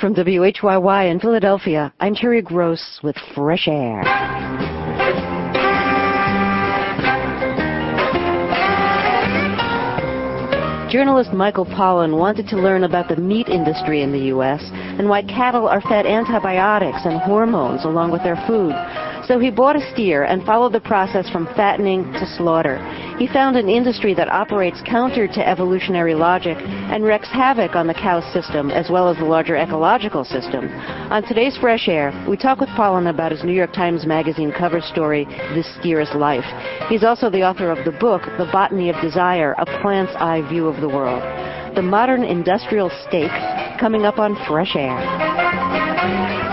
From WHYY in Philadelphia, I'm Terry Gross with Fresh Air. Journalist Michael Pollan wanted to learn about the meat industry in the U.S. and why cattle are fed antibiotics and hormones along with their food. So he bought a steer and followed the process from fattening to slaughter. He found an industry that operates counter to evolutionary logic and wreaks havoc on the cow system as well as the larger ecological system. On today's Fresh Air, we talk with Pollan about his New York Times Magazine cover story, This Steer's Life. He's also the author of the book, The Botany of Desire, A Plant's Eye View of the World. The modern industrial steak coming up on Fresh Air.